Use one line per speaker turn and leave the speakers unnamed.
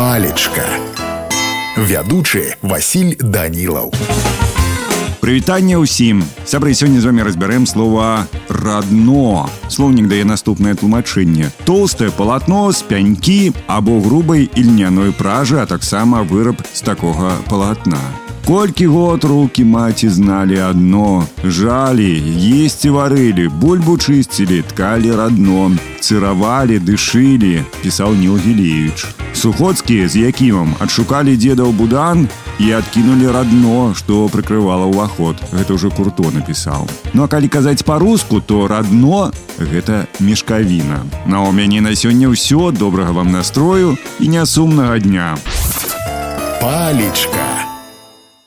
палечка вядучы Васіль данілаў
Прывітанне ўсім сябры сёння з вами разбярэм слова радно слоўнік дае наступнае тлумачэнне толстае палатно з пянькі або грубай ільняной пражы а таксама выраб з такога палатна Колькі год рукі маці зналі адно жалі есці варылі бульбу чысцілі ткалі радно цыравалі дышылі пісаў Ніл Гілеевич Сухоцкія з якімам адшукалі дзедаў будан і адкінулі радно, што прыкрывала ўваход. Гэта ўжо курто напісаў. Ну а калі казаць па-руску, то радно гэта мешкавіна. На ў мяне на сёння ўсё добрага вам настрою і нясумнага дня.
Палічка.